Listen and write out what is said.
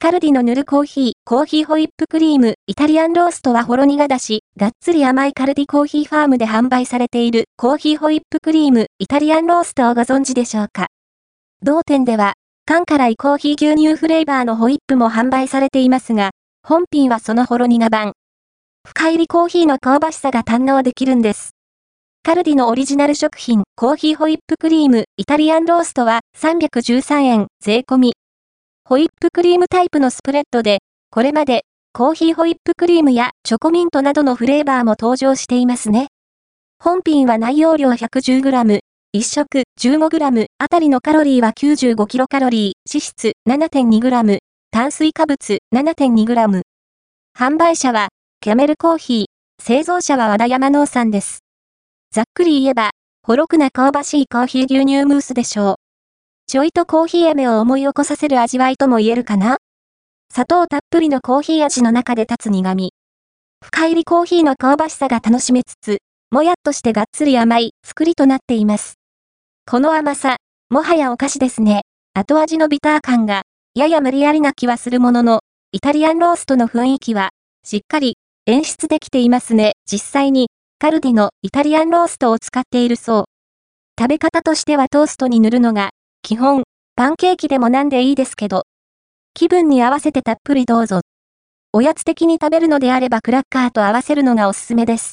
カルディの塗るコーヒー、コーヒーホイップクリーム、イタリアンローストはほろ苦だし、がっつり甘いカルディコーヒーファームで販売されているコーヒーホイップクリーム、イタリアンローストをご存知でしょうか？同店では、缶辛いコーヒー牛乳フレーバーのホイップも販売されていますが、本品はそのほろ苦版。深入りコーヒーの香ばしさが堪能できるんです。カルディのオリジナル食品、コーヒーホイップクリーム、イタリアンローストは313円、税込み。ホイップクリームタイプのスプレッドで、これまで、コーヒーホイップクリームやチョコミントなどのフレーバーも登場していますね。本品は内容量 110g、1食 15g あたりのカロリーは 95kcal、脂質 7.2g、炭水化物 7.2g。販売者は、キャメルコーヒー、製造者は和田山農産です。ざっくり言えば、ほろくな香ばしいコーヒー牛乳ムースでしょう。ちょいとコーヒー飴を思い起こさせる味わいとも言えるかな？砂糖たっぷりのコーヒー味の中で立つ苦味。深入りコーヒーの香ばしさが楽しめつつ、もやっとしてがっつり甘い作りとなっています。この甘さ、もはやお菓子ですね。後味のビター感が、やや無理やりな気はするものの、イタリアンローストの雰囲気は、しっかり演出できていますね。実際に、カルディのイタリアンローストを使っているそう。食べ方としてはトーストに塗るのが基本、パンケーキでもなんでいいですけど。気分に合わせてたっぷりどうぞ。おやつ的に食べるのであればクラッカーと合わせるのがおすすめです。